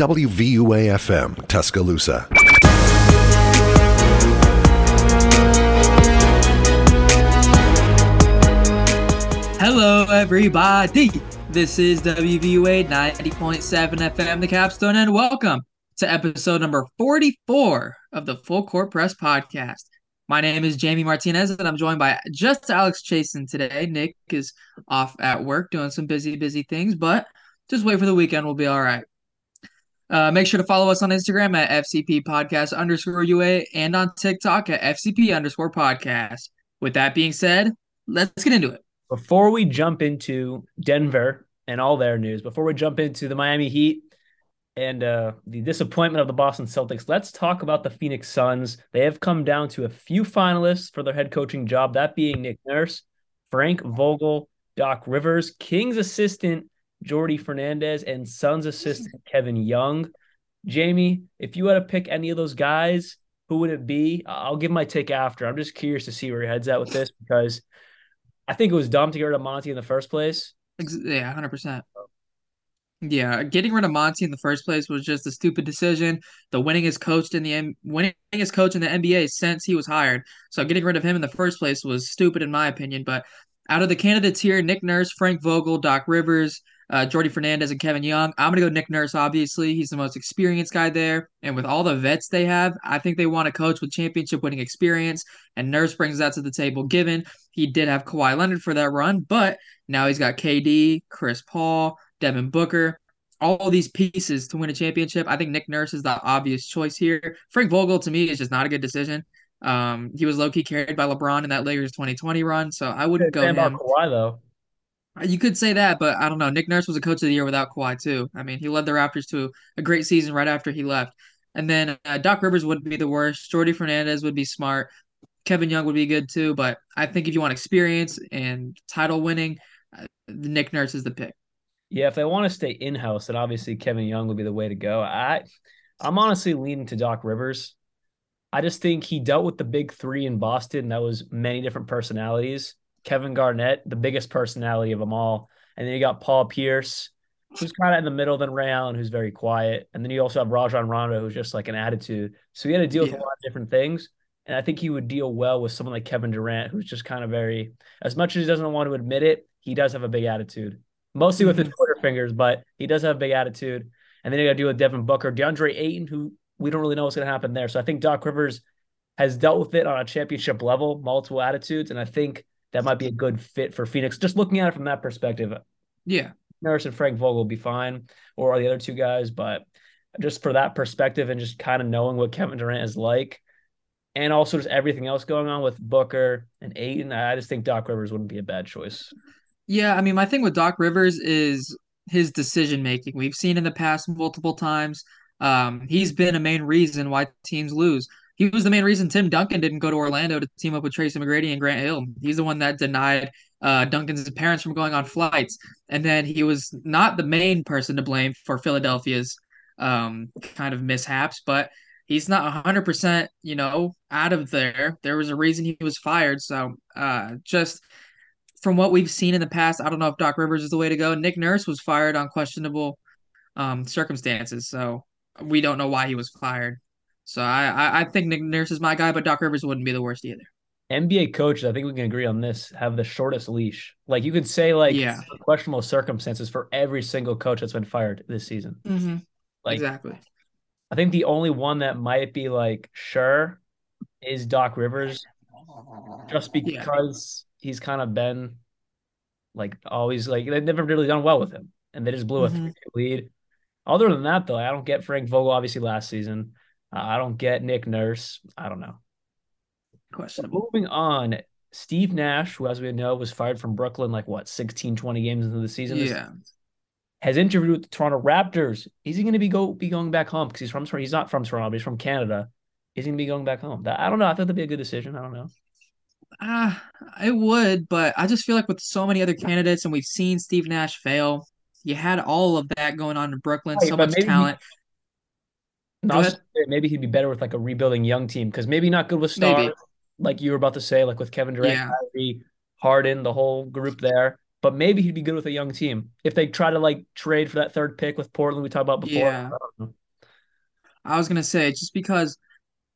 WVUA FM, Tuscaloosa. Hello, everybody. This is WVUA 90.7 FM, the capstone, and welcome to episode number 44 of the Full Court Press podcast. My name is Jamie Martinez, and I'm joined by just Alex Chasen today. Nick is off at work doing some busy, busy things, but just wait for the weekend. We'll be all right. Uh, make sure to follow us on Instagram at FCP podcast underscore UA and on TikTok at FCP underscore podcast. With that being said, let's get into it. Before we jump into Denver and all their news, before we jump into the Miami Heat and uh, the disappointment of the Boston Celtics, let's talk about the Phoenix Suns. They have come down to a few finalists for their head coaching job, that being Nick Nurse, Frank Vogel, Doc Rivers, King's assistant Jordi Fernandez, and Suns assistant Kevin Young. Jamie, if you had to pick any of those guys, who would it be? I'll give my take after. I'm just curious to see where your head's at with this because I think it was dumb to get rid of Monty in the first place. Yeah, hundred percent. Yeah, getting rid of Monty in the first place was just a stupid decision. The winningest coach in the winningest coach in the NBA since he was hired. So getting rid of him in the first place was stupid in my opinion. But out of the candidates here, Nick Nurse, Frank Vogel, Doc Rivers, uh, Jordi Fernandez, and Kevin Young. I'm gonna go Nick Nurse. Obviously, he's the most experienced guy there, and with all the vets they have, I think they want a coach with championship winning experience. And Nurse brings that to the table. Given he did have Kawhi Leonard for that run, but now he's got KD, Chris Paul, Devin Booker, all these pieces to win a championship. I think Nick Nurse is the obvious choice here. Frank Vogel to me is just not a good decision. Um, he was low key carried by LeBron in that Lakers 2020 run, so I wouldn't go him. About Kawhi though. You could say that, but I don't know. Nick Nurse was a coach of the year without Kawhi too. I mean, he led the Raptors to a great season right after he left. And then uh, Doc Rivers would be the worst. Jordi Fernandez would be smart. Kevin Young would be good too. But I think if you want experience and title winning, uh, Nick Nurse is the pick. Yeah, if they want to stay in house, then obviously Kevin Young would be the way to go. I, I'm honestly leaning to Doc Rivers. I just think he dealt with the big three in Boston. And that was many different personalities. Kevin Garnett, the biggest personality of them all. And then you got Paul Pierce, who's kind of in the middle, then Ray Allen, who's very quiet. And then you also have Rajon Rondo, who's just like an attitude. So he had to deal yeah. with a lot of different things. And I think he would deal well with someone like Kevin Durant, who's just kind of very, as much as he doesn't want to admit it, he does have a big attitude, mostly with his mm-hmm. Twitter fingers, but he does have a big attitude. And then you got to deal with Devin Booker, DeAndre Ayton, who we don't really know what's going to happen there. So I think Doc Rivers has dealt with it on a championship level, multiple attitudes. And I think that might be a good fit for Phoenix. Just looking at it from that perspective. Yeah. Nurse and Frank Vogel will be fine, or the other two guys. But just for that perspective and just kind of knowing what Kevin Durant is like, and also just everything else going on with Booker and Ayton, I just think Doc Rivers wouldn't be a bad choice. Yeah, I mean, my thing with Doc Rivers is his decision making. We've seen in the past multiple times. Um, he's been a main reason why teams lose he was the main reason Tim Duncan didn't go to Orlando to team up with Tracy McGrady and Grant Hill. He's the one that denied uh, Duncan's parents from going on flights, and then he was not the main person to blame for Philadelphia's um, kind of mishaps, but he's not 100%, you know, out of there. There was a reason he was fired. So uh, just from what we've seen in the past, I don't know if Doc Rivers is the way to go. Nick Nurse was fired on questionable um, circumstances, so we don't know why he was fired. So I, I think Nick Nurse is my guy, but Doc Rivers wouldn't be the worst either. NBA coaches, I think we can agree on this, have the shortest leash. Like you could say, like yeah. questionable circumstances for every single coach that's been fired this season. Mm-hmm. Like exactly. I think the only one that might be like sure is Doc Rivers, just because yeah. he's kind of been like always like they've never really done well with him, and they just blew mm-hmm. a lead. Other than that, though, I don't get Frank Vogel obviously last season. Uh, I don't get Nick Nurse. I don't know. Question. Moving on, Steve Nash, who, as we know, was fired from Brooklyn like what, 16, 20 games into the season? Yeah. Has interviewed with the Toronto Raptors. Is he going to be go be going back home? Because he's from he's not from Toronto, but he's from Canada. Is he going to be going back home? I don't know. I thought that'd be a good decision. I don't know. Ah, uh, I would, but I just feel like with so many other candidates, and we've seen Steve Nash fail. You had all of that going on in Brooklyn, right, so much talent. Maybe he'd be better with like a rebuilding young team because maybe not good with stars, maybe. like you were about to say, like with Kevin Durant, yeah. Kyrie, Harden, the whole group there. but maybe he'd be good with a young team if they try to like trade for that third pick with Portland we talked about before. Yeah. I was gonna say just because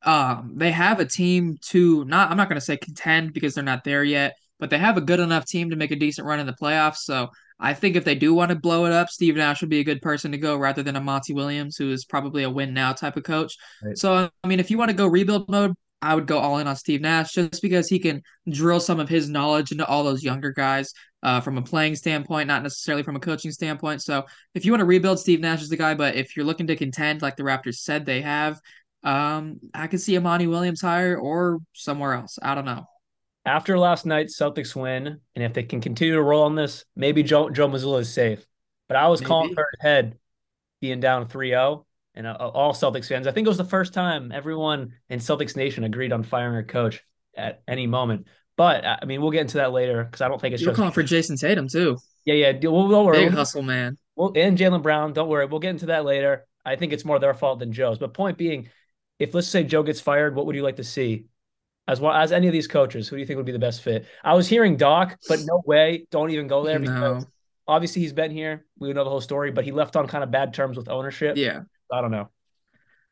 um they have a team to not I'm not gonna say contend because they're not there yet, but they have a good enough team to make a decent run in the playoffs. So I think if they do want to blow it up, Steve Nash would be a good person to go rather than a Monty Williams, who is probably a win now type of coach. Right. So I mean, if you want to go rebuild mode, I would go all in on Steve Nash just because he can drill some of his knowledge into all those younger guys uh, from a playing standpoint, not necessarily from a coaching standpoint. So if you want to rebuild, Steve Nash is the guy. But if you're looking to contend, like the Raptors said they have, um, I could see a Monty Williams higher or somewhere else. I don't know. After last night's Celtics win, and if they can continue to roll on this, maybe Joe Joe Mazzulla is safe. But I was calling Maybe. for head being down 3-0 and uh, all Celtics fans. I think it was the first time everyone in Celtics Nation agreed on firing a coach at any moment. But uh, I mean, we'll get into that later because I don't think it's You're just calling for Jayson Tatum too. yeah, yeah. We'll, worry. Big We'll, hustle, man. we'll, and Jaylen Brown. Don't worry. We'll get into that later. I think it's more their fault than Joe's. But point being, if let's say Joe gets fired, what would you like to see? As well as any of these coaches, who do you think would be the best fit? I was hearing Doc, but no way. Don't even go there because No. obviously he's been here. We know the whole story, but he left on kind of bad terms with ownership. Yeah. I don't know.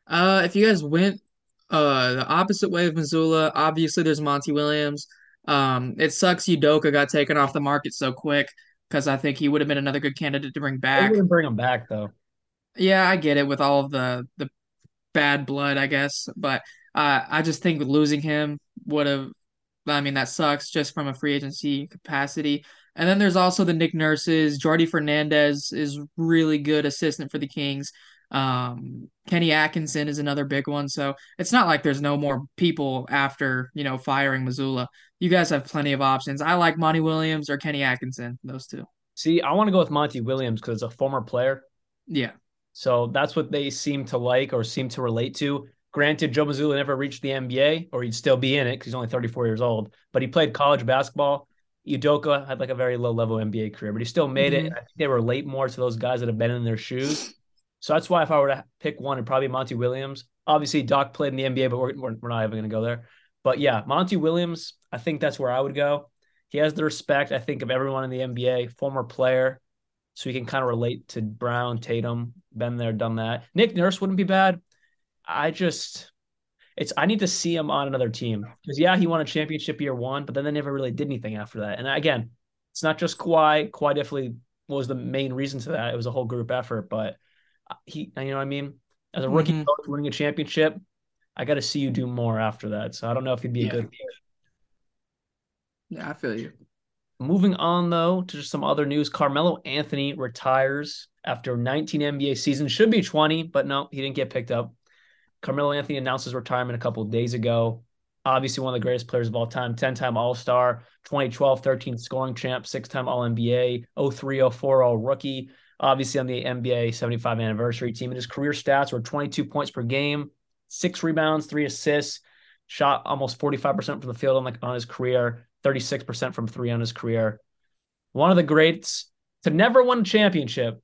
Uh, if you guys went uh the opposite way of Mazzulla, obviously there's Monty Williams. Um, it sucks Udoka got taken off the market so quick because I think he would have been another good candidate to bring back. bring him back though. Yeah, I get it with all of the the bad blood, I guess, but uh, I just think with losing him would have. I mean, that sucks just from a free agency capacity. And then there's also the Nick Nurses. Jordi Fernandez is really good assistant for the Kings. Um, Kenny Atkinson is another big one. So it's not like there's no more people after, you know, firing Mazzulla. You guys have plenty of options. I like Monty Williams or Kenny Atkinson, those two. See, I want to go with Monty Williams because it's a former player. Yeah. So that's what they seem to like or seem to relate to. Granted, Joe Mazzulla never reached the NBA, or he'd still be in it because he's only 34 years old. But he played college basketball. Udoka had like a very low level NBA career, but he still made it. Mhm. And I think they relate more to those guys that have been in their shoes. So that's why if I were to pick one, it'd probably be Monty Williams. Obviously, Doc played in the NBA, but we're, we're, we're not even going to go there. But yeah, Monty Williams, I think that's where I would go. He has the respect, I think, of everyone in the NBA, former player. So he can kind of relate to Brown, Tatum, been there, done that. Nick Nurse wouldn't be bad. I just, it's, I need to see him on another team because, yeah, he won a championship year one, but then they never really did anything after that. And again, it's not just Kawhi. Kawhi definitely was the main reason to that. It was a whole group effort, but he, you know what I mean? As a rookie Mhm. coach winning a championship, I got to see you do more after that. So I don't know if he'd be a good Yeah, I feel you. Moving on though to just some other news, Carmelo Anthony retires after 19 NBA seasons. Should be 20, but no, he didn't get picked up. Carmelo Anthony announced his retirement a couple days ago. Obviously, one of the greatest players of all time, 10 time All Star, 2012 13 scoring champ, six time All NBA, 03 04 All Rookie. Obviously, on the NBA 75 anniversary team. And his career stats were 22 points per game, six rebounds, three assists, shot almost 45% from the field on, like, on his career, 36% from three on his career. One of the greats to never win a championship.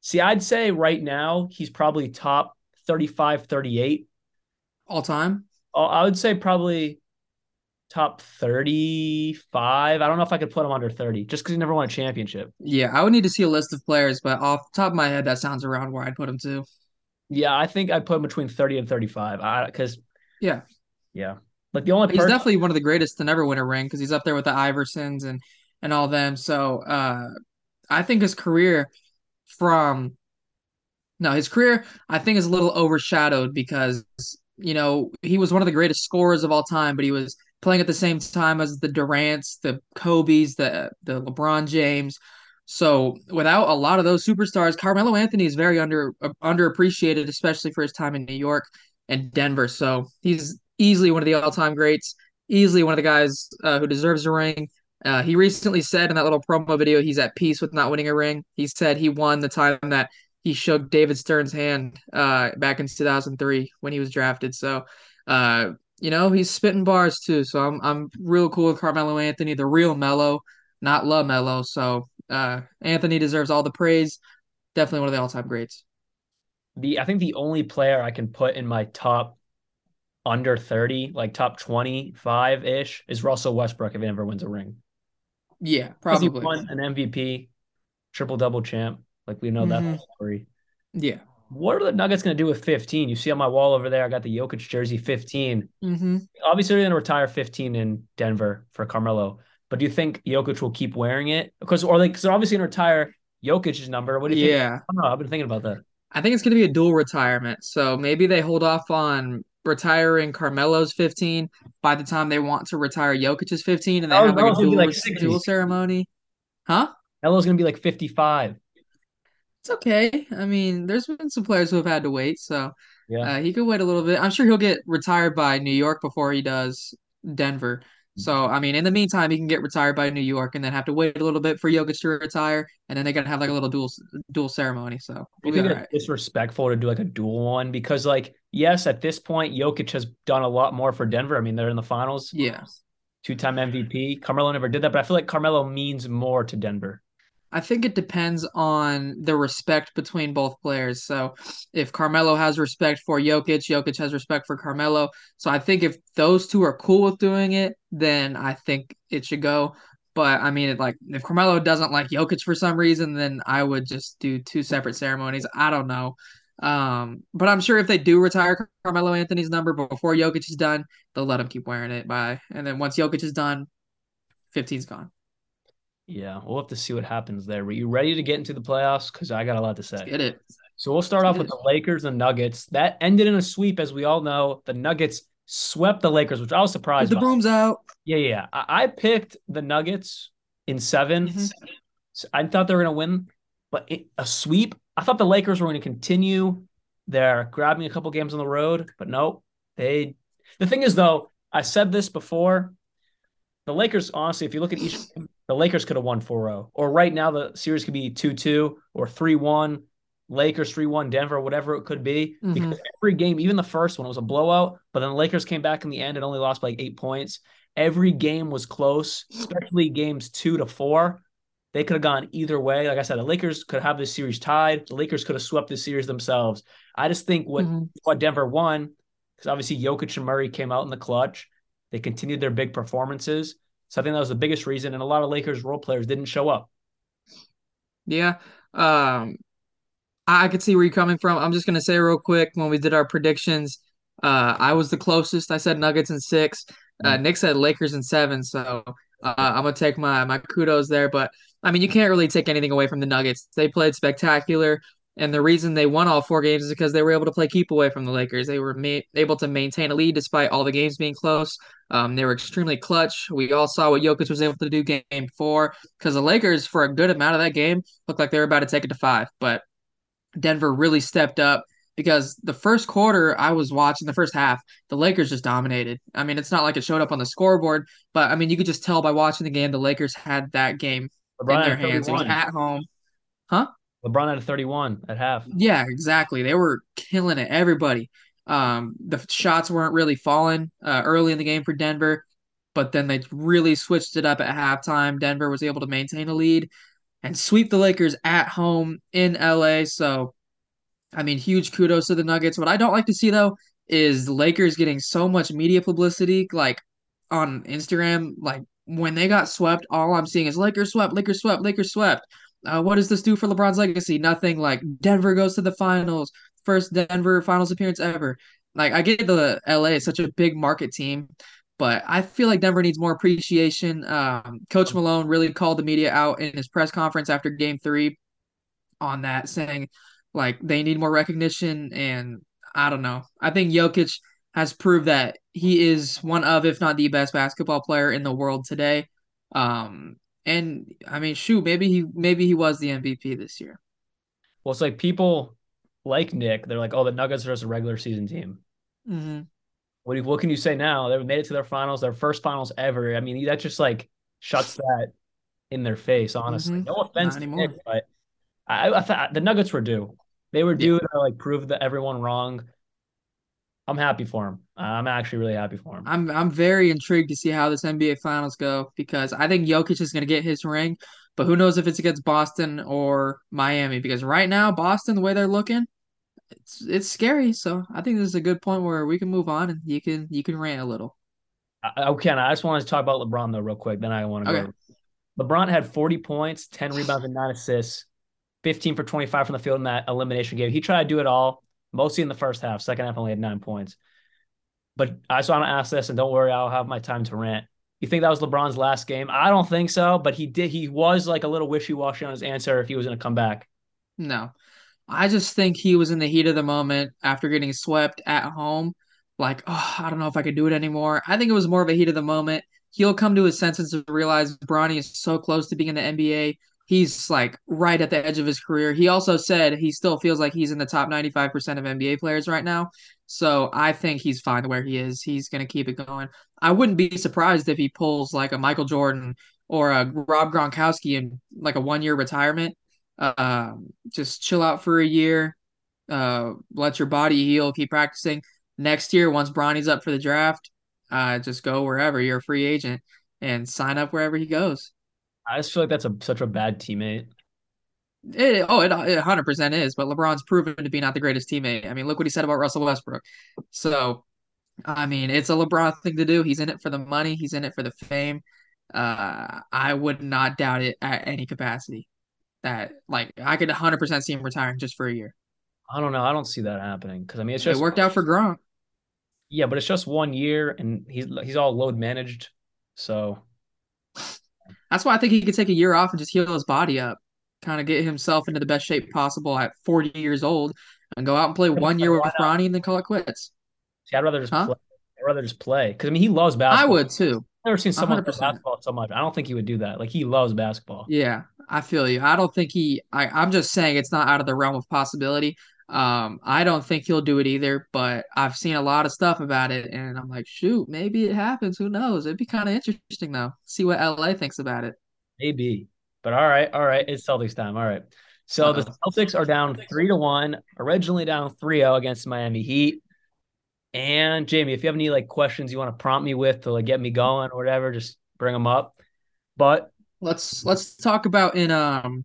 See, I'd say right now he's probably top 35, 38. All time? Oh, I would say probably top 35. I don't know if I could put him under 30 just because he never won a championship. Yeah, I would need to see a list of players, but off the top of my head, that sounds around where I'd put him too. Yeah, I think I'd put him between 30 and 35. Because, Yeah. yeah. Like the only He's person, definitely one of the greatest to never win a ring because he's up there with the Iversons and and all them. So uh, I think his career from no, his career I think is a little overshadowed because you know he was one of the greatest scorers of all time, but he was playing at the same time as the Durant's, the Kobe's, the the LeBron James. So without a lot of those superstars, Carmelo Anthony is very under uh, underappreciated, especially for his time in New York and Denver. So he's easily one of the all-time greats, easily one of the guys uh, who deserves a ring. Uh, he recently said in that little promo video he's at peace with not winning a ring. He said he won the time that he shook David Stern's hand uh, back in 2003 when he was drafted. So, uh, you know, he's spitting bars too. So I'm I'm real cool with Carmelo Anthony, the real Melo, not LaMelo. So uh, Anthony deserves all the praise. Definitely one of the all-time greats. the I think the only player I can put in my top under 30, like top 25 ish, is Russell Westbrook if he never wins a ring. Yeah, Because he probably. won an MVP, triple double champ. Like we know that Mhm. whole story. Yeah. What are the Nuggets going to do with 15? You see on my wall over there, I got the Jokic jersey 15. Mm-hmm. Obviously, they're going to retire 15 in Denver for Carmelo. But do you think Jokic will keep wearing it? Because or like, they're obviously going to retire Jokic's number. What do you think? Yeah. I don't know. I've been thinking about that. I think it's going to be a dual retirement. So maybe they hold off on retiring Carmelo's 15 by the time they want to retire Jokic's 15 and they Oh, have like no, a it's gonna be dual, like dual ceremony. Huh? Melo's going to be like 55. It's okay. I mean, there's been some players who have had to wait, so Yeah. uh, he could wait a little bit. I'm sure he'll get retired by New York before he does Denver. So, I mean, in the meantime, he can get retired by New York and then have to wait a little bit for Jokic to retire, and then they're gonna have like a little dual dual ceremony. So we'll think it's to do like a dual one? Because like, yes, at this point, Jokic has done a lot more for Denver. I mean, they're in the finals, Yeah. two-time MVP. Carmelo never did that, but I feel like Carmelo means more to Denver. I think it depends on the respect between both players. So if Carmelo has respect for Jokic, Jokic has respect for Carmelo. So I think if those two are cool with doing it, then I think it should go. But I mean, it, like if Carmelo doesn't like Jokic for some reason, then I would just do two separate ceremonies. I don't know. Um, but I'm sure if they do retire Carmelo Anthony's number before Jokic is done, they'll let him keep wearing it by. And then once Jokic is done, 15's gone. Yeah, we'll have to see what happens there. Were you ready to get into the playoffs? Because I got a lot to say. Get it. So we'll start off with it. the Lakers and Nuggets. That ended in a sweep, as we all know. The Nuggets swept the Lakers, which I was surprised the by. brooms out. Yeah, yeah. I, I picked the Nuggets in 7 Mhm. So I thought they were going to win, but it, a sweep. I thought the Lakers were going to continue their grabbing a couple games on the road, but no. They. The thing is, though, I said this before. The Lakers, honestly, if you look at each, the Lakers could have won 4-0, or right now the series could be 2-2 or 3-1. Lakers 3-1 Denver, whatever it could be. Mhm. Because every game, even the first one was a blowout, but then the Lakers came back in the end and only lost by like eight points. Every game was close, especially games two to four. They could have gone either way. Like I said, the Lakers could have this series tied. The Lakers could have swept this series themselves. I just think what Mhm. what Denver won, because obviously Jokic and Murray came out in the clutch. They continued their big performances. So I think that was the biggest reason. And a lot of Lakers role players didn't show up. Yeah. Um, I I could see where you're coming from. I'm just gonna say real quick when we did our predictions, uh, I was the closest. I said Nuggets in six. Uh, Mm. Nick said Lakers in seven. So uh, I'm gonna take my my kudos there. But I mean, you can't really take anything away from the Nuggets. They played spectacular, and the reason they won all four games is because they were able to play keep away from the Lakers. They were ma- able to maintain a lead despite all the games being close. Um, they were extremely clutch. We all saw what Jokic was able to do game four because the Lakers, for a good amount of that game, looked like they were about to take it to five. But Denver really stepped up because the first quarter I was watching the first half, the Lakers just dominated. I mean, it's not like it showed up on the scoreboard, but I mean, you could just tell by watching the game the Lakers had that game LeBron in their hands. It was at home. Huh? LeBron had a 31 at half. Yeah, exactly. They were killing it. Everybody. Um, the shots weren't really falling uh, early in the game for Denver, but then they really switched it up at halftime. Denver was able to maintain a lead and sweep the Lakers at home in LA. So, I mean, huge kudos to the Nuggets. What I don't like to see though is the Lakers getting so much media publicity, like on Instagram. Like when they got swept, all I'm seeing is Lakers swept, Lakers swept, Lakers swept. Uh, what does this do for LeBron's legacy? Nothing. Like Denver goes to the finals, first Denver finals appearance ever. Like I get the LA is such a big market team, but I feel like Denver needs more appreciation. Um, Coach Malone really called the media out in his press conference after Game Three on that, saying like they need more recognition. And I don't know. I think Jokic has proved that he is one of, if not the best basketball player in the world today. Um, and I mean, shoot, maybe he maybe he was the MVP this year. Well, it's like people like Nick, they're like, oh, the Nuggets are just a regular season team. Mm-hmm. What, do you- what can you say now? They made it to their finals, their first finals ever. I mean, that just like shuts that in their face, honestly. Mhm. No offense Not to anymore. Nick, but I, I thought the Nuggets were due. They were due to like prove that everyone wrong. I'm happy for him. I'm actually really happy for him. I'm I'm very intrigued to see how this NBA Finals go because I think Jokic is going to get his ring, but who knows if it's against Boston or Miami? Because right now, Boston, the way they're looking, it's it's scary. So I think this is a good point where we can move on and you can you can rant a little. I, I can. I just wanted to talk about LeBron though, real quick. Then I want to Okay. go. LeBron had 40 points, 10 rebounds, and nine assists, 15 for 25 from the field in that elimination game. He tried to do it all, mostly in the first half. Second half only had nine points. But I just want to ask this, and don't worry, I'll have my time to rant. You think that was LeBron's last game? I don't think so, but he did. He was like a little wishy washy on his answer if he was going to come back. No, I just think he was in the heat of the moment after getting swept at home. Like, oh, I don't know if I could do it anymore. I think it was more of a heat of the moment. He'll come to his senses and realize Bronny is so close to being in the NBA. He's like right at the edge of his career. He also said he still feels like he's in the top 95% of NBA players right now. So I think he's fine where he is. He's going to keep it going. I wouldn't be surprised if he pulls like a Michael Jordan or a Rob Gronkowski in like a one year retirement. Uh, just chill out for a year, uh, let your body heal, keep practicing. Next year, once Bronny's up for the draft, uh, just go wherever you're a free agent and sign up wherever he goes. I just feel like that's a such a bad teammate. It, oh, it, it 100% is, but LeBron's proven to be not the greatest teammate. I mean, look what he said about Russell Westbrook. So, I mean, it's a LeBron thing to do. He's in it for the money, he's in it for the fame. Uh, I would not doubt it at any capacity. That, like, I could 100% see him retiring just for a year. I don't know. I don't see that happening because I mean, it's It just worked out for Gronk. yeah, but it's just one year and he's he's all load managed. So That's why I think he could take a year off and just heal his body up, kind of get himself into the best shape possible at 40 years old, and go out and play one year with? Bronny and then call it quits. see, I'd rather just Huh? play. I'd rather just play because I mean, he loves basketball. I would too. I've never seen someone love 100%. basketball so much. I don't think he would do that. Like he loves basketball. Yeah, I feel you. I don't think he. I, I'm just saying it's not out of the realm of possibility. Um, I don't think he'll do it either, but I've seen a lot of stuff about it, and I'm like, shoot, maybe it happens. Who knows? It'd be kind of interesting though. See what LA thinks about it. Maybe. But all right, all right. It's Celtics time. All right. So the Uh-oh. Celtics are down three to one, originally down 3-0 against Miami Heat. And Jamie, if you have any like questions you want to prompt me with to like get me going or whatever, just bring them up. But Let's let's talk about in um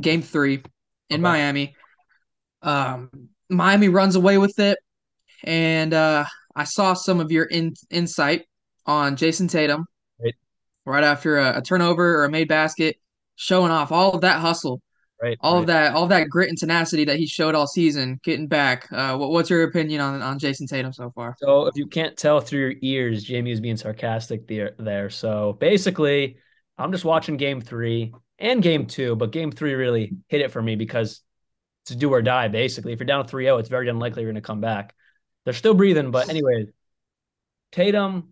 game three in Okay. Miami. Um, Miami runs away with it, and uh, I saw some of your in, insight on Jayson Tatum Right. right after a, a turnover or a made basket, showing off all of that hustle, right, all right. of that, all of that grit and tenacity that he showed all season, getting back. Uh, what, what's your opinion on on Jayson Tatum so far? So if you can't tell through your ears, Jamie is being sarcastic there. There. So basically, I'm just watching game three and game two, but game three really hit it for me because it's do or die. Basically, if you're down 3-0, it's very unlikely you're going to come back. They're still breathing, but anyway, Tatum,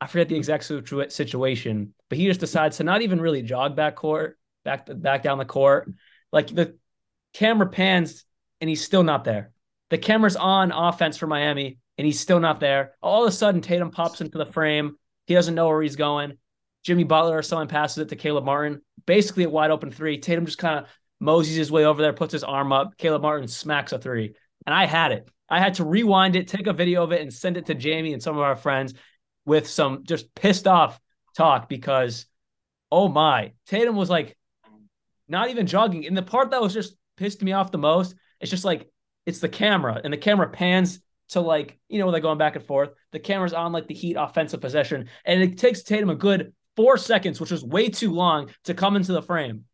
I forget the exact situation, but he just decides to not even really jog back court, back back down the court. Like the camera pans and he's still not there. The camera's on offense for Miami and he's still not there. All of a sudden, Tatum pops into the frame. He doesn't know where he's going. Jimmy Butler or someone passes it to Caleb Martin, basically a wide open three. Tatum just kind of moseys his way over there, puts his arm up. Caleb Martin smacks a three. And I had it. I had to rewind it, take a video of it, and send it to Jamie and some of our friends with some just pissed off talk because, oh my, Tatum was like not even jogging. And the part that was just pissed me off the most, it's just like it's the camera, and the camera pans to like, you know, they're going back and forth. The camera's on like the Heat offensive possession, and it takes Tatum a good four seconds, which was way too long to come into the frame.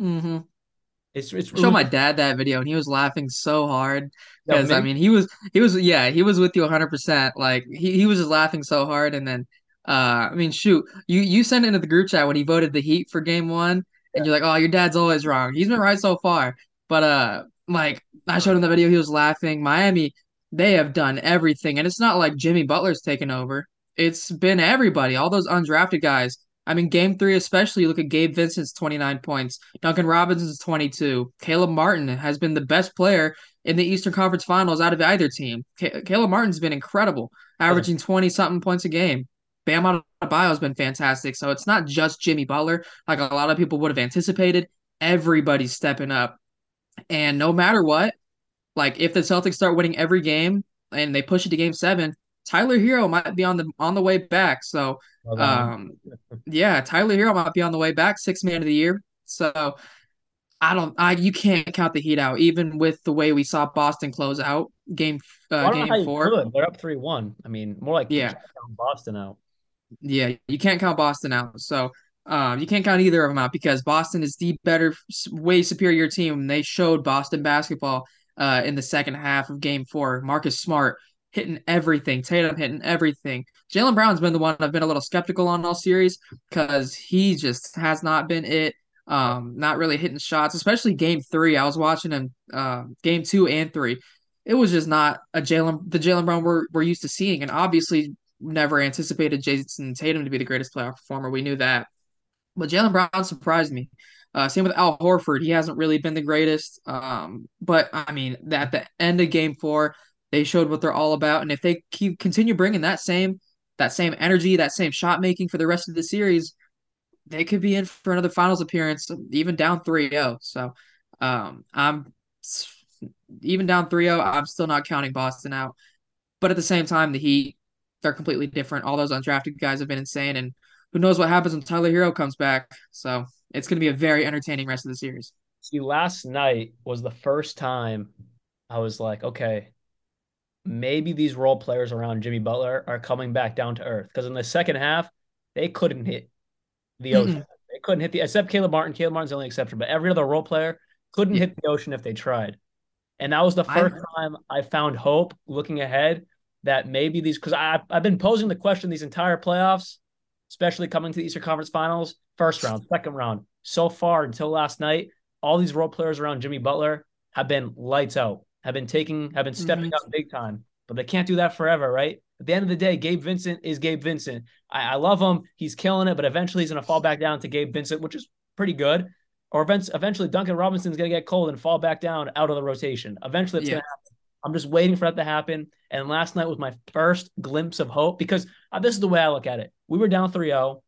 Mm-hmm. It's it's Show my dad that video, and he was laughing so hard because I mean he was he was yeah he was with you 100 percent. Like he, he was just laughing so hard and then uh I mean shoot you you sent it into the group chat when he voted the Heat for game one and you're like oh your dad's always wrong. He's been right so far. But uh like I showed him the video he was laughing. Miami they have done everything and it's not like Jimmy Butler's taken over. It's been everybody all those undrafted guys I mean game three especially you look at Gabe Vincent's 29 points Duncan Robinson's 22 Caleb Martin has been the best player in the Eastern Conference Finals out of either team. Ca- Caleb Martin's been incredible, averaging 20 something points a game. Bam Adebayo's been fantastic. So it's not just Jimmy Butler like a lot of people would have anticipated. Everybody's stepping up. And no matter what, like if the Celtics start winning every game and they push it to game 7, Tyler Herro might be on the on the way back. So um yeah, Tyler Herro might be on the way back, six man of the year. So I don't I you can't count the Heat out, even with the way we saw Boston close out game uh, don't know how game four. could. They're up three one. I mean, more like Yeah. you can't count Boston out. Yeah, you can't count Boston out. So Um, you can't count either of them out because Boston is the better, way superior team. They showed Boston basketball uh, in the second half of Game Four. Marcus Smart hitting everything, Tatum hitting everything. Jaylen Brown's been the one I've been a little skeptical on all series because he just has not been it. Um, not really hitting shots, especially Game Three. I was watching him, uh, Game Two and Three. It was just not a Jaylen the Jaylen Brown we're we're used to seeing, and obviously never anticipated Jayson Tatum to be the greatest playoff performer. We knew that. But Jaylen Brown surprised me. Uh, same with Al Horford. He hasn't really been the greatest. Um, but I mean, at the end of Game Four, they showed what they're all about. And if they keep continue bringing that same that same energy, that same shot making for the rest of the series, they could be in for another finals appearance, even down 3-0. So um, I'm even down 3-0, I'm still not counting Boston out. But at the same time, the Heat, they're completely different. All those undrafted guys have been insane, and who knows what happens when Tyler Herro comes back. So it's going to be a very entertaining rest of the series. See, last night was the first time I was like, okay, maybe these role players around Jimmy Butler are coming back down to earth. Because in the second half, they couldn't hit the ocean. Mm-hmm. They couldn't hit the except Caleb Martin. Caleb Martin's the only exception, but every other role player couldn't yeah. hit the ocean if they tried. And that was the first I, time I found hope looking ahead that maybe these because I've I've been posing the question these entire playoffs especially coming to the Eastern Conference Finals, first round, second round. So far until last night, all these role players around Jimmy Butler have been lights out, have been taking, have been stepping mm-hmm. up big time. But they can't do that forever, right? At the end of the day, Gabe Vincent is Gabe Vincent. I, I love him. He's killing it, but eventually he's going to fall back down to Gabe Vincent, which is pretty good. Or eventually Duncan Robinson's going to get cold and fall back down out of the rotation. Eventually it's yeah. going to happen. I'm just waiting for that to happen. And last night was my first glimpse of hope because uh, this is the way I look at it. We were down 3 0,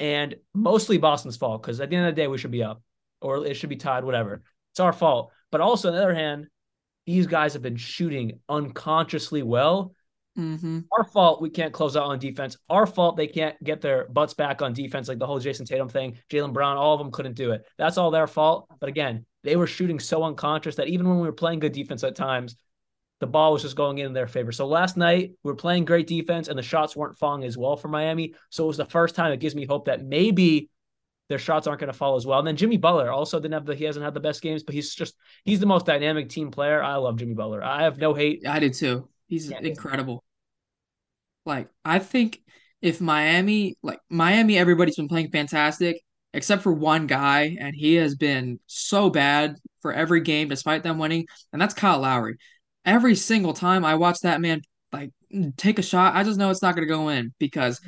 and mostly Boston's fault because at the end of the day, we should be up or it should be tied, whatever. It's our fault. But also, on the other hand, these guys have been shooting unconsciously well. Mm-hmm. Our fault we can't close out on defense. Our fault they can't get their butts back on defense, like the whole Jayson Tatum thing. Jaylen Brown, all of them couldn't do it. That's all their fault. But again, they were shooting so unconscious that even when we were playing good defense at times, the ball was just going in their favor. So last night we were playing great defense and the shots weren't falling as well for Miami. So it was the first time it gives me hope that maybe their shots aren't going to fall as well. And then Jimmy Butler also didn't have the he hasn't had the best games, but he's just he's the most dynamic team player. I love Jimmy Butler. I have no hate. I did too. He's yeah, incredible. Like I think if Miami like Miami everybody's been playing fantastic except for one guy and he has been so bad for every game despite them winning and that's Kyle Lowry every single time I watch that man like mm, take a shot, I just know it's not going to go in because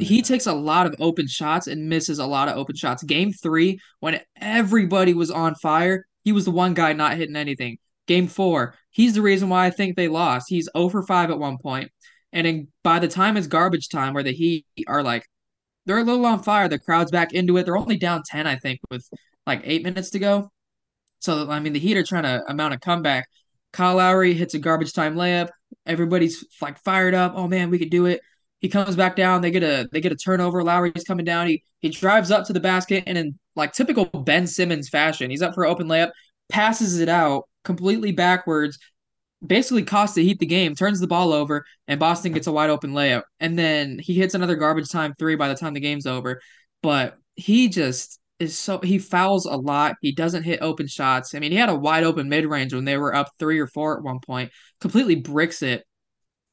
he takes a lot of open shots and misses a lot of open shots. Game three, when everybody was on fire, he was the one guy not hitting anything. Game four, he's the reason why I think they lost. He's 0 for 5 at one point. And in, by the time it's garbage time, where the Heat are like, they're a little on fire, the crowd's back into it. They're only down 10, I think, with like eight minutes to go. So, I mean, the Heat are trying to amount a comeback. Kyle Lowry hits a garbage time layup. Everybody's like fired up. Oh man, we could do it. He comes back down. They get a they get a turnover. Lowry's coming down. He he drives up to the basket and in like typical Ben Simmons fashion, he's up for an open layup, passes it out completely backwards, basically costs the Heat the game, turns the ball over, and Boston gets a wide open layup. And then he hits another garbage time three by the time the game's over. But he just is so he fouls a lot. He doesn't hit open shots. I mean, he had a wide open mid range when they were up three or four at one point. Completely bricks it.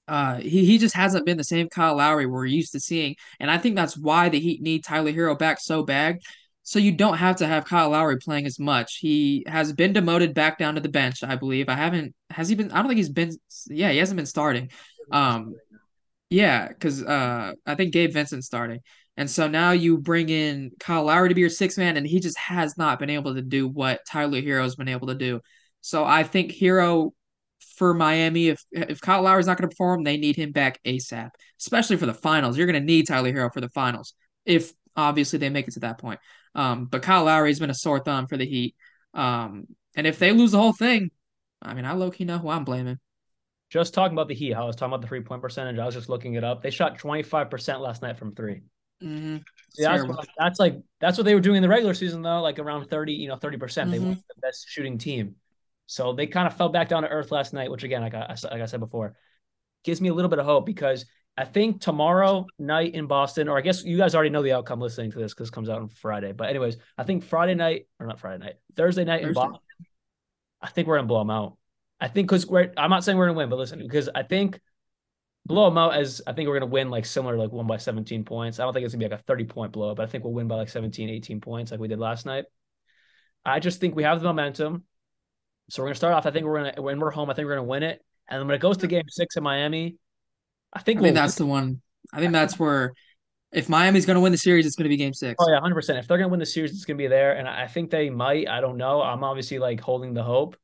Uh, he he just hasn't been the same Kyle Lowry we're used to seeing, and I think that's why the Heat need Tyler Herro back so bad. So you don't have to have Kyle Lowry playing as much. He has been demoted back down to the bench, I believe. I haven't has he been? I don't think he's been. Yeah, he hasn't been starting. Um, yeah, because uh, I think Gabe Vincent's starting. And so now you bring in Kyle Lowry to be your six man, and he just has not been able to do what Tyler Herro's been able to do. So I think Herro for Miami, if if Kyle Lowry's not going to perform, they need him back ASAP, especially for the finals. You're going to need Tyler Herro for the finals if obviously they make it to that point. Um, but Kyle Lowry has been a sore thumb for the Heat. Um, and if they lose the whole thing, I mean, I low key know who I'm blaming. Just talking about the Heat, I was talking about the three point percentage. I was just looking it up. They shot 25% last night from 3 Mm-hmm. Yeah, that's, what, that's, like that's what they were doing in the regular season though, like around thirty, you know, thirty percent. Mm-hmm. They were the best shooting team, so they kind of fell back down to earth last night. Which again, like I like I said before, gives me a little bit of hope because I think tomorrow night in Boston, or I guess you guys already know the outcome listening to this because it comes out on Friday. But anyways, I think Friday night or not Friday night, Thursday night Thursday. in Boston. I think we're gonna blow them out. I think because we're I'm not saying we're gonna win, but listen, because I think blow them out as I think we're gonna win like similar, like one by 17 points. I don't think it's gonna be like a 30 point blow, but I think we'll win by like 17, 18 points like we did last night. I just think we have the momentum. So we're gonna start off. I think we're gonna when we're home, I think we're gonna win it. And then when it goes to game six in Miami, I think, I we'll that's win. the one. I think that's where if Miami's going to win the series, it's going to be game six. Oh, yeah, 100%. If they're going to win the series, it's going to be there. And I think they might. I don't know. I'm obviously like holding the hope.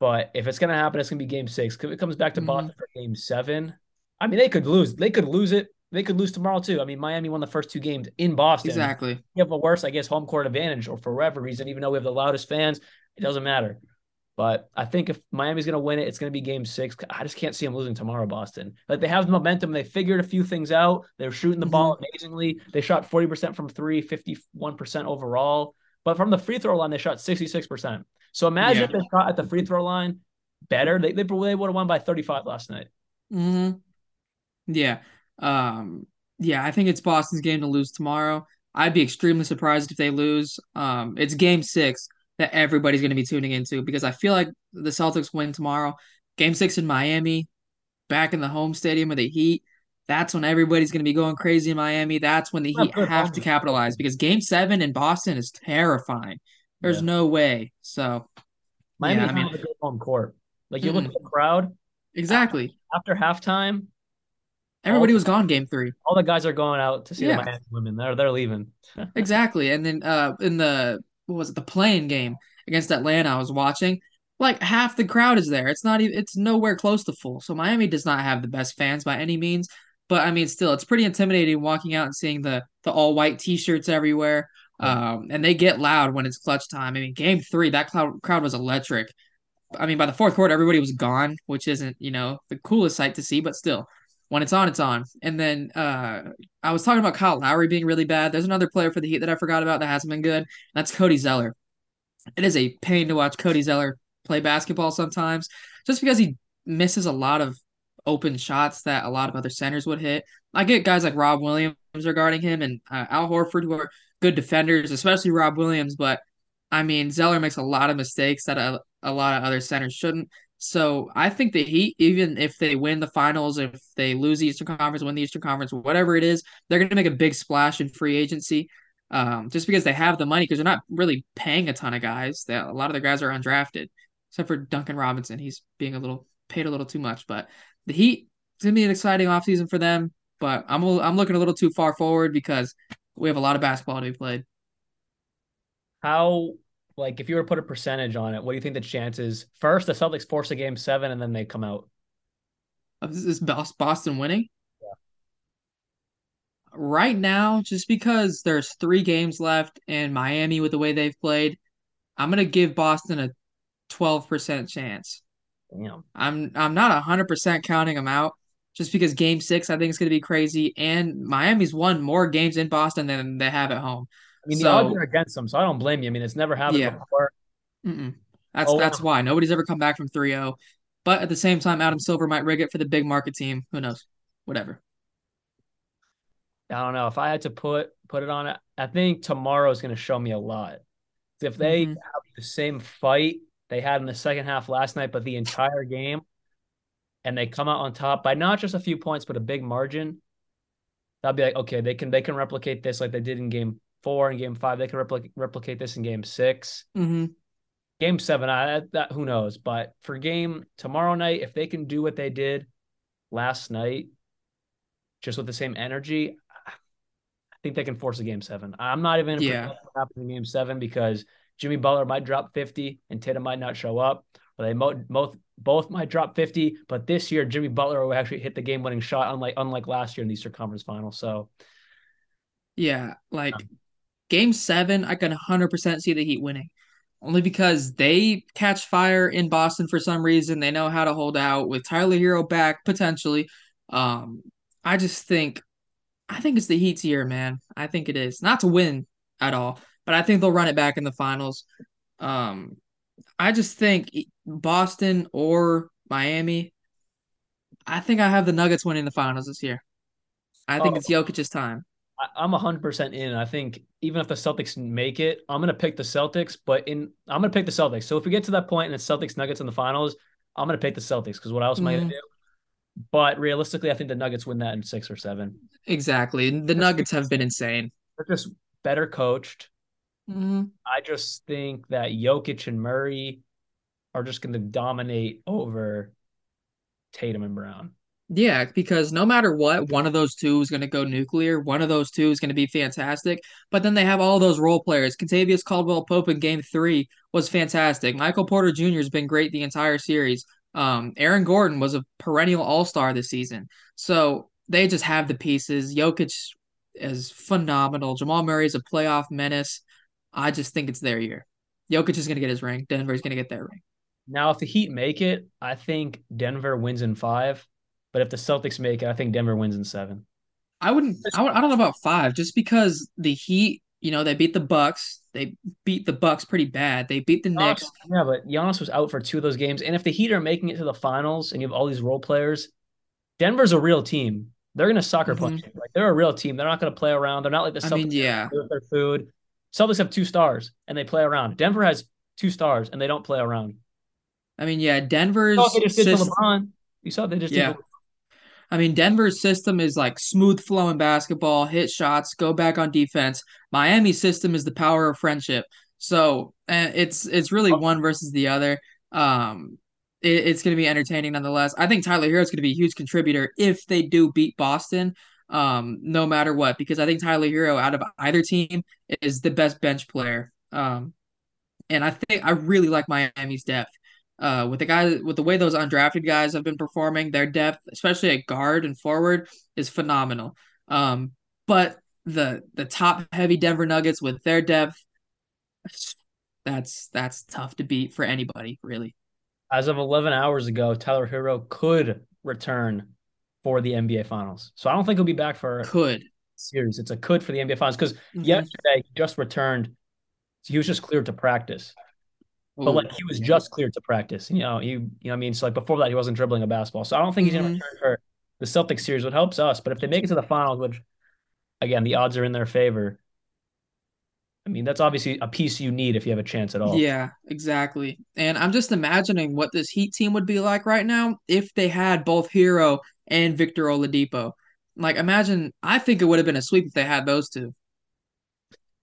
But if it's going to happen, it's going to be game six. If it comes back to mm-hmm. Boston for game seven, I mean, they could lose. They could lose it. They could lose tomorrow, too. I mean, Miami won the first two games in Boston. Exactly. You have a worse, I guess, home court advantage or for whatever reason, even though we have the loudest fans, it doesn't matter. But I think if Miami's going to win it, it's going to be game six. I just can't see them losing tomorrow, Boston. Like they have the momentum. They figured a few things out. They're shooting the mm-hmm. ball amazingly. They shot 40% from three, 51% overall. But from the free throw line, they shot 66%. So imagine yeah. if they shot at the free throw line better. They, they, they would have won by 35 last night. Mm-hmm. Yeah. Um, yeah, I think it's Boston's game to lose tomorrow. I'd be extremely surprised if they lose. Um, it's game six that everybody's going to be tuning into because I feel like the Celtics win tomorrow. Game six in Miami, back in the home stadium of the Heat. That's when everybody's going to be going crazy in Miami. That's when the Heat have to capitalize because game seven in Boston is terrifying. There's yeah. no way. So, Miami yeah, I mean, a good home court. Like you mm-hmm. look at the crowd. Exactly. After halftime, everybody was gone game three. All the guys are going out to see yeah. the Miami women. They're they're leaving. exactly. And then uh in the what was it the playing game against Atlanta I was watching like half the crowd is there it's not even it's nowhere close to full so Miami does not have the best fans by any means but I mean still it's pretty intimidating walking out and seeing the the all white t-shirts everywhere um, and they get loud when it's clutch time I mean game 3 that crowd crowd was electric I mean by the fourth quarter everybody was gone which isn't you know the coolest sight to see but still when it's on, it's on. And then uh, I was talking about Kyle Lowry being really bad. There's another player for the Heat that I forgot about that hasn't been good. That's Cody Zeller. It is a pain to watch Cody Zeller play basketball sometimes, just because he misses a lot of open shots that a lot of other centers would hit. I get guys like Rob Williams regarding him and uh, Al Horford who are good defenders, especially Rob Williams. But I mean, Zeller makes a lot of mistakes that a, a lot of other centers shouldn't. So I think the Heat, even if they win the finals, if they lose the Eastern Conference, win the Eastern Conference, whatever it is, they're going to make a big splash in free agency. Um, just because they have the money, because they're not really paying a ton of guys. That a lot of the guys are undrafted, except for Duncan Robinson. He's being a little paid a little too much. But the Heat, it's gonna be an exciting offseason for them. But I'm I'm looking a little too far forward because we have a lot of basketball to be played. How like if you were to put a percentage on it, what do you think the chances? First, the Celtics force a game seven, and then they come out. Is this Boston winning? Yeah. Right now, just because there's three games left and Miami with the way they've played, I'm gonna give Boston a 12% chance. Damn. I'm I'm not 100% counting them out just because game 6 I think is going to be crazy and Miami's won more games in Boston than they have at home. I mean, so, the odds are against them, so I don't blame you. I mean, it's never happened yeah. before. Mm-mm. That's oh, that's why nobody's ever come back from 3-0. But at the same time, Adam Silver might rig it for the big market team. Who knows? Whatever. I don't know. If I had to put put it on it, I think tomorrow is going to show me a lot. If they mm-hmm. have the same fight they had in the second half last night, but the entire game, and they come out on top by not just a few points, but a big margin, that'd be like, okay, they can they can replicate this like they did in game four and game five. They can replicate replicate this in game 6 mm-hmm. Game seven, I, that who knows? But for game tomorrow night, if they can do what they did last night, just with the same energy, I think they can force a game seven. I'm not even yeah. what happens in game seven because Jimmy Butler might drop 50 and Tatum might not show up. or they both both might drop 50. But this year, Jimmy Butler will actually hit the game winning shot, unlike unlike last year in the Eastern Conference Final. So yeah, like Game seven, I can 100% see the Heat winning. Only because they catch fire in Boston for some reason. They know how to hold out with Tyler Herro back, potentially. Um, I just think, I think it's the Heat's year, man. I think it is. Not to win at all, but I think they'll run it back in the finals. Um, I just think Boston or Miami, I think I have the Nuggets winning the finals this year. I think Oh. it's Jokic's time. I'm hundred percent in. I think even if the Celtics make it, I'm gonna pick the Celtics. But in I'm gonna pick the Celtics. So if we get to that point and it's Celtics Nuggets in the finals, I'm gonna pick the Celtics because what else am I gonna Mhm. do? But realistically, I think the Nuggets win that in six or seven. Exactly. The Nuggets have been insane. They're just better coached. Hmm I just think that Jokic and Murray are just going to dominate over Tatum and Brown. Yeah, because no matter what, one of those two is going to go nuclear. One of those two is going to be fantastic. But then they have all those role players. Kentavious Caldwell Pope in Game Three was fantastic. Michael Porter Jr. has been great the entire series. Um, Aaron Gordon was a perennial All Star this season. So they just have the pieces. Jokic is phenomenal. Jamal Murray is a playoff menace. I just think it's their year. Jokic is going to get his ring. Denver's going to get their ring. Now, if the Heat make it, I think Denver wins in five. But if the Celtics make it, I think Denver wins in seven. I wouldn't. I, would, I don't know about five, just because the Heat, you know, they beat the Bucks. They beat the Bucks pretty bad. They beat the Knicks. Yeah, but Giannis was out for two of those games. And if the Heat are making it to the finals and you have all these role players, Denver's a real team. They're going to sucker mm-hmm. punch. Like they're a real team. They're not going to play around. They're not like the I Celtics mean, yeah, with their food. Celtics have two stars and they play around. Denver has two stars and they don't play around. I mean, yeah. Denver's You saw they just did system, LeBron. You saw they just Yeah. I mean, Denver's system is like smooth flowing basketball, hit shots, go back on defense. Miami's system is the power of friendship. So uh, it's it's really one versus the other. Um, it, it's going to be entertaining nonetheless. I think Tyler Herro is going to be a huge contributor if they do beat Boston. Um, no matter what, because I think Tyler Herro out of either team is the best bench player. Um, and I think I really like Miami's depth. Uh, with the guys, with the way those undrafted guys have been performing, their depth, especially at guard and forward, is phenomenal. Um, but the the top heavy Denver Nuggets with their depth, that's that's tough to beat for anybody, really. As of 11 hours ago, Tyler Herro could return for the NBA Finals. So I don't think he'll be back for a Could series. It's a could for the NBA Finals because Mhm. yesterday he just returned. He was just cleared to practice. But like he was just cleared to practice. You know, you you know what I mean? So like before that he wasn't dribbling a basketball. So I don't think he's gonna Mhm. return for the Celtics series, what helps us. But if they make it to the finals, which again the odds are in their favor, I mean that's obviously a piece you need if you have a chance at all. Yeah, exactly. And I'm just imagining what this Heat team would be like right now if they had both Herro and Victor Oladipo. Like, imagine. I think it would have been a sweep if they had those two.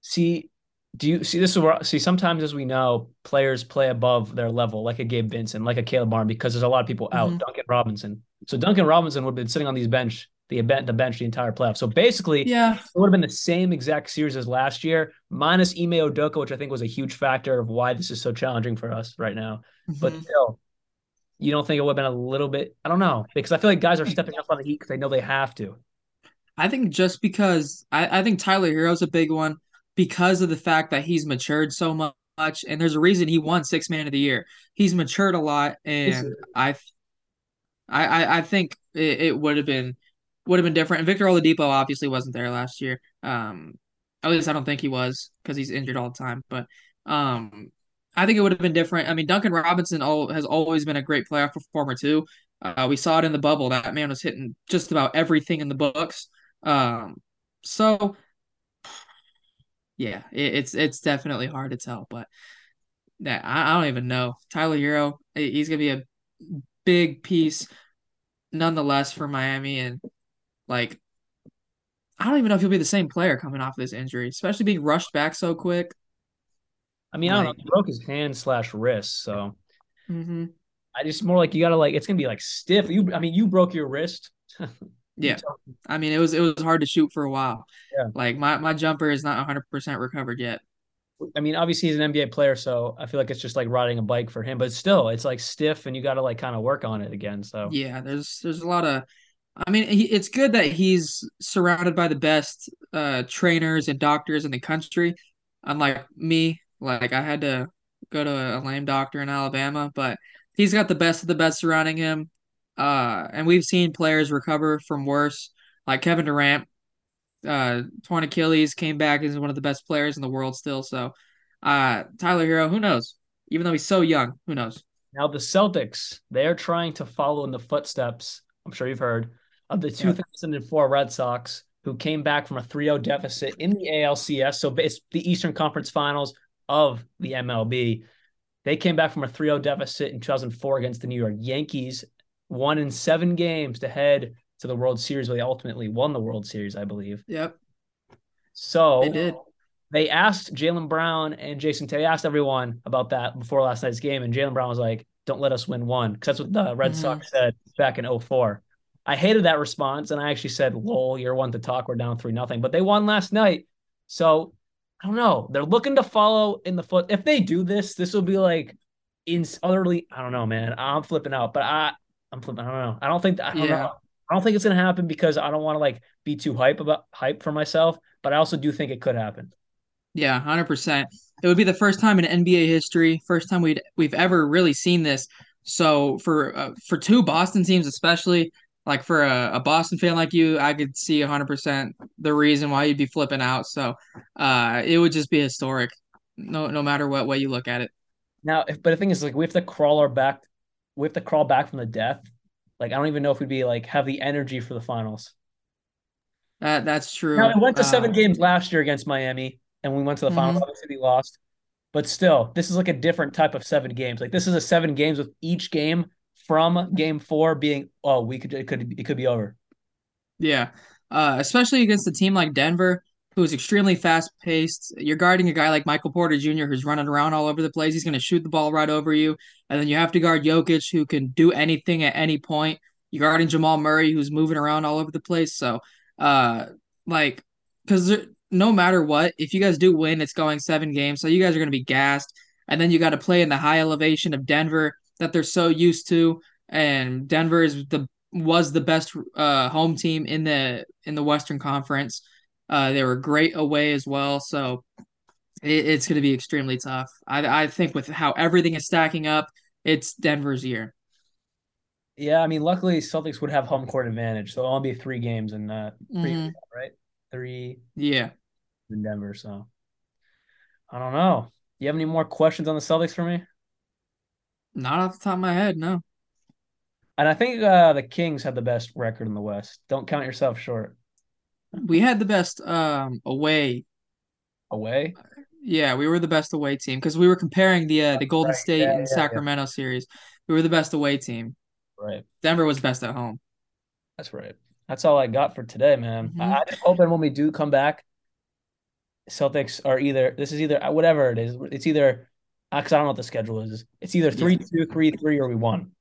See, do you see this is where see sometimes as we know, players play above their level, like a Gabe Vincent, like a Caleb Barn, because there's a lot of people out. Mhm. Duncan Robinson. So Duncan Robinson would have been sitting on these bench, the event, the bench, the entire playoff. So basically, Yeah, it would have been the same exact series as last year, minus Ime Udoka, which I think was a huge factor of why this is so challenging for us right now. But Mhm. still, you don't think it would have been a little bit? I don't know because I feel like guys are stepping up on the Heat because they know they have to. I think just because I, I think Tyler Herro's a big one because of the fact that he's matured so much, and there's a reason he won Six Man of the Year. He's matured a lot, and I, I, I- think it, it would have been would have been different. And Victor Oladipo obviously wasn't there last year. Um, at least I don't think he was because he's injured all the time. But um, I think it would have been different. I mean, Duncan Robinson all, has always been a great playoff performer too. Uh, we saw it in the bubble. That man was hitting just about everything in the books. Um, so yeah, it, it's it's definitely hard to tell, but that I, I don't even know. Tyler Herro, he's gonna be a big piece nonetheless for Miami, and like I don't even know if he'll be the same player coming off this injury, especially being rushed back so quick. I mean, I don't know. He broke his hand slash wrist, so hmm I just more like you gotta like it's gonna be like stiff. You, I mean, you broke your wrist. Yeah, I mean it was it was hard to shoot for a while. Yeah. Like my my jumper is not 100% recovered yet. I mean, obviously he's an NBA player, so I feel like it's just like riding a bike for him. But still, it's like stiff, and you got to like kind of work on it again. So Yeah, there's there's a lot of I mean, he, it's good that he's surrounded by the best uh trainers and doctors in the country. Unlike me, like I had to go to a lame doctor in Alabama, but he's got the best of the best surrounding him. Uh, and we've seen players recover from worse, like Kevin Durant. Uh, torn Achilles came back as one of the best players in the world still. So, uh, Tyler Herro, who knows? Even though he's so young, who knows? now the Celtics, they're trying to follow in the footsteps I'm sure you've heard, of the 2004 Red Sox, who came back from a 3 0 deficit in the ALCS. So it's the Eastern Conference Finals of the MLB. They came back from a 3 0 deficit in 2004 against the New York Yankees, won in seven games to head to the World Series, where they ultimately won the World Series, I believe. Yep. So They did. they asked Jaylen Brown and Jayson Tay asked everyone about that before last night's game, and Jaylen Brown was like, "Don't let us win one," because that's what the Red Mhm. Sox said back in 04. I hated that response, and I actually said, "Lol, you're one to talk. We're down three nothing," but they won last night, so I don't know. They're looking to follow in the foot. If they do this, this will be like in utterly. I don't know, man. I'm flipping out, but I, I'm flipping. I don't know. I don't think. I don't Yeah. know. I don't think it's gonna happen because I don't want to like be too hype about hype for myself, but I also do think it could happen. Yeah, hundred percent. It would be the first time in NBA history, first time we'd we've ever really seen this. So for uh, for two Boston teams, especially like for a, a Boston fan like you, I could see hundred percent the reason why you'd be flipping out. So uh, it would just be historic, no no matter what way you look at it. Now, if, but the thing is, like, we have to crawl our back. We have to crawl back from the death. Like, I don't even know if we'd be like have the energy for the finals. That that's true. Now, we went to seven Uh, games last year against Miami, and we went to the finals. Mhm. Obviously, we lost, but still, this is like a different type of seven games. Like, this is a seven games with each game from game four being, oh, we could it could it could be over. Yeah, uh, especially against a team like Denver, who is extremely fast paced. You're guarding a guy like Michael Porter Jr., who's running around all over the place. He's going to shoot the ball right over you. And then you have to guard Jokic, who can do anything at any point. You're guarding Jamal Murray, who's moving around all over the place. So, uh, like, because no matter what, if you guys do win, it's going seven games. So you guys are going to be gassed. And then you got to play in the high elevation of Denver that they're so used to. And Denver is the was the best uh, home team in the in the Western Conference. Uh, they were great away as well, so it, it's going to be extremely tough. I I think with how everything is stacking up, it's Denver's year. Yeah, I mean, luckily Celtics would have home court advantage, so it'll only be three games and uh, 3 Mhm. right? Three Yeah. in Denver. So I don't know. Do You have any more questions on the Celtics for me? Not off the top of my head, no. And I think uh, the Kings have the best record in the West. Don't count yourself short. We had the best um away. Away? Yeah, we were the best away team because we were comparing the uh, the Golden Right, State yeah, and yeah, Sacramento series. We were the best away team. Right. Denver was best at home. That's right. That's all I got for today, man. Mhm. I, I just hope that when we do come back, Celtics are either this is either whatever it is. It's either because I don't know what the schedule is. It's either three two, three three, or we won.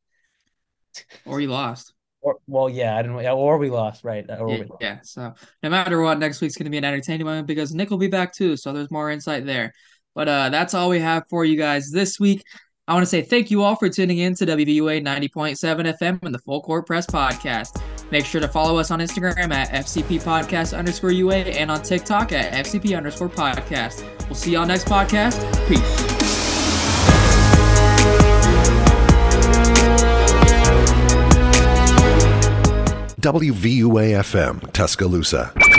Or we lost. Or well, yeah, I don't know. Yeah, or we lost, right? Or we Yeah, lost. yeah. So no matter what, next week's gonna be an entertaining one because Nick will be back too. So there's more insight there. But uh, that's all we have for you guys this week. I want to say thank you all for tuning in to WVUA 90.7 FM and the Full Court Press Podcast. Make sure to follow us on Instagram at FCP Podcast underscore UA and on TikTok at FCP underscore podcast. We'll see y'all next podcast. Peace. WVUA FM, Tuscaloosa.